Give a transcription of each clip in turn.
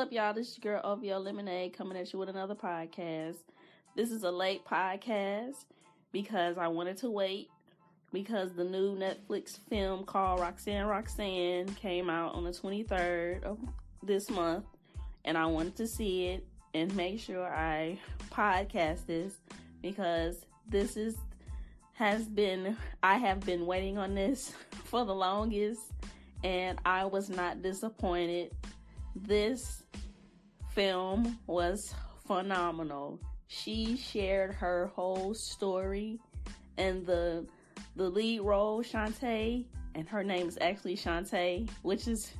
up, y'all? This is your girl OVO Lemonade coming at you with another podcast. This is a late podcast because I wanted to wait because the new Netflix film called Roxanne Roxanne came out on the 23rd of this month and I wanted to see it and make sure I podcast this because this is has been I have been waiting on this for the longest and I was not disappointed. This film was phenomenal. She shared her whole story and the the lead role, Shanté, and her name is actually Chanté, which is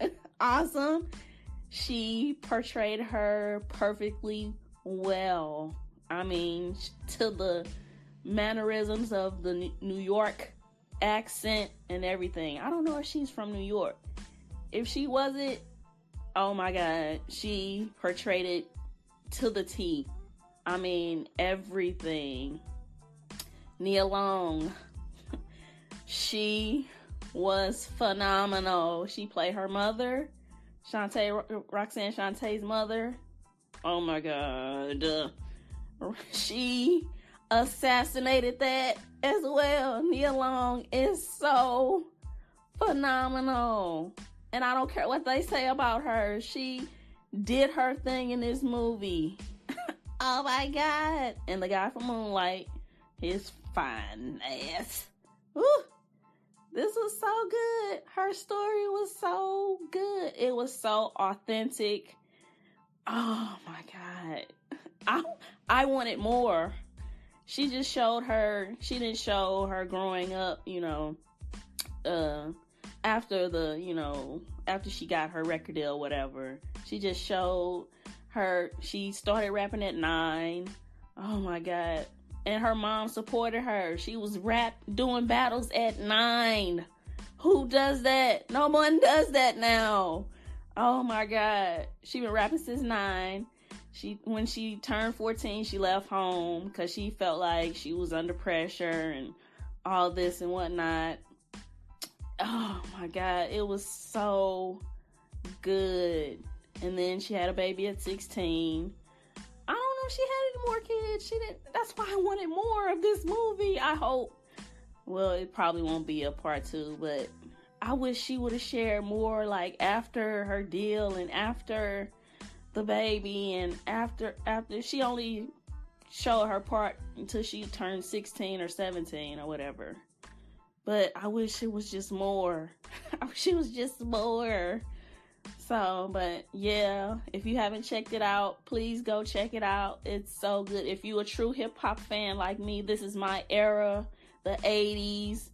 awesome. She portrayed her perfectly well. I mean, to the mannerisms of the New York accent and everything. I don't know if she's from New York. If she wasn't, oh my god, she portrayed it to the T. I mean, everything. Nia Long, she was phenomenal. She played her mother, Shanté, Roxanne Shanté's mother. Oh my god. She assassinated that as well. Nia Long is so phenomenal. And I don't care what they say about her. She did her thing in this movie. oh my god. And the guy from Moonlight, his fine ass. Woo. This was so good. Her story was so good. It was so authentic. Oh my god. I I wanted more she just showed her she didn't show her growing up you know uh after the you know after she got her record deal whatever she just showed her she started rapping at nine. Oh my god. And her mom supported her. She was rap doing battles at nine. Who does that? No one does that now. Oh my god. She been rapping since nine. She when she turned 14 she left home because she felt like she was under pressure and all this and whatnot oh my god it was so good. And then she had a baby at 16 i don't know if she had any more kids. She didn't that's why i wanted more of this movie i hope. Well it probably won't be a part two but i wish she would have shared more like after her deal and after the baby and after after she only showed her part until she turned 16 or 17 or whatever but i wish it was just more. I wish it was just more. So but yeah if you haven't checked it out please go check it out. It's so good. If you're a true hip-hop fan like me this is my era the 80s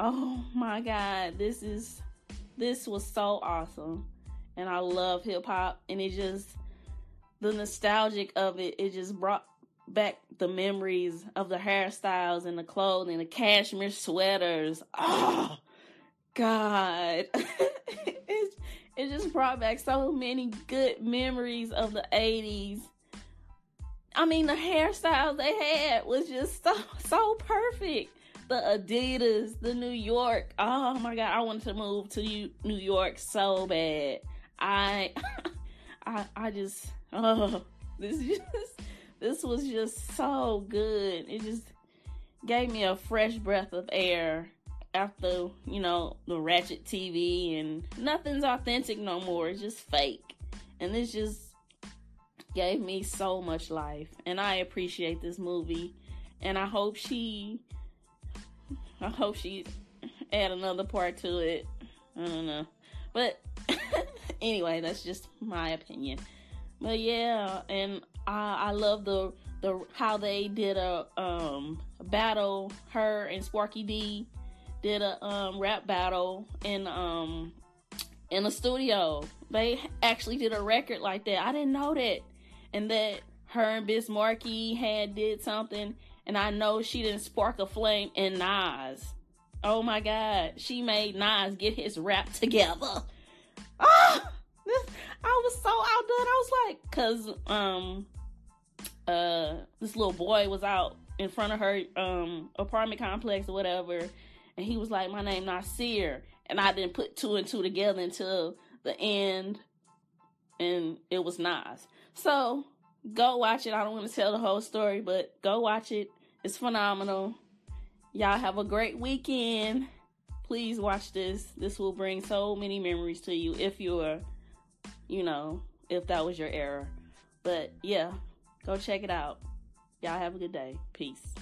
oh my god this is this was so awesome. And I love hip hop, and it just the nostalgic of it. It just brought back the memories of the hairstyles and the clothing, the cashmere sweaters. Oh God, it it just brought back so many good memories of the '80s. I mean, the hairstyles they had was just so so perfect. The Adidas, the New York. Oh my God, I wanted to move to New York so bad. I, I, I just, oh, this is just, this was just so good. It just gave me a fresh breath of air after, you know, the ratchet TV and nothing's authentic no more. It's just fake. And this just gave me so much life. And I appreciate this movie. And I hope she, I hope she add another part to it. I don't know. But anyway, that's just my opinion. But yeah, and I, I love the the how they did a um battle. Her and Sparky D did a um rap battle in um in the studio. They actually did a record like that. I didn't know that, and that her and Biz Markie had did something. And I know she didn't spark a flame in Nas. Oh my God, she made Nas get his rap together. Ah, I was so outdone. I was like, cause um, uh, this little boy was out in front of her um apartment complex or whatever, and he was like, my name Nasir, and I didn't put two and two together until the end, and it was Nas. So go watch it. I don't want to tell the whole story, but go watch it. It's phenomenal. Y'all have a great weekend. Please watch this. This will bring so many memories to you if you're you know, if that was your error. But yeah, go check it out. Y'all have a good day. Peace.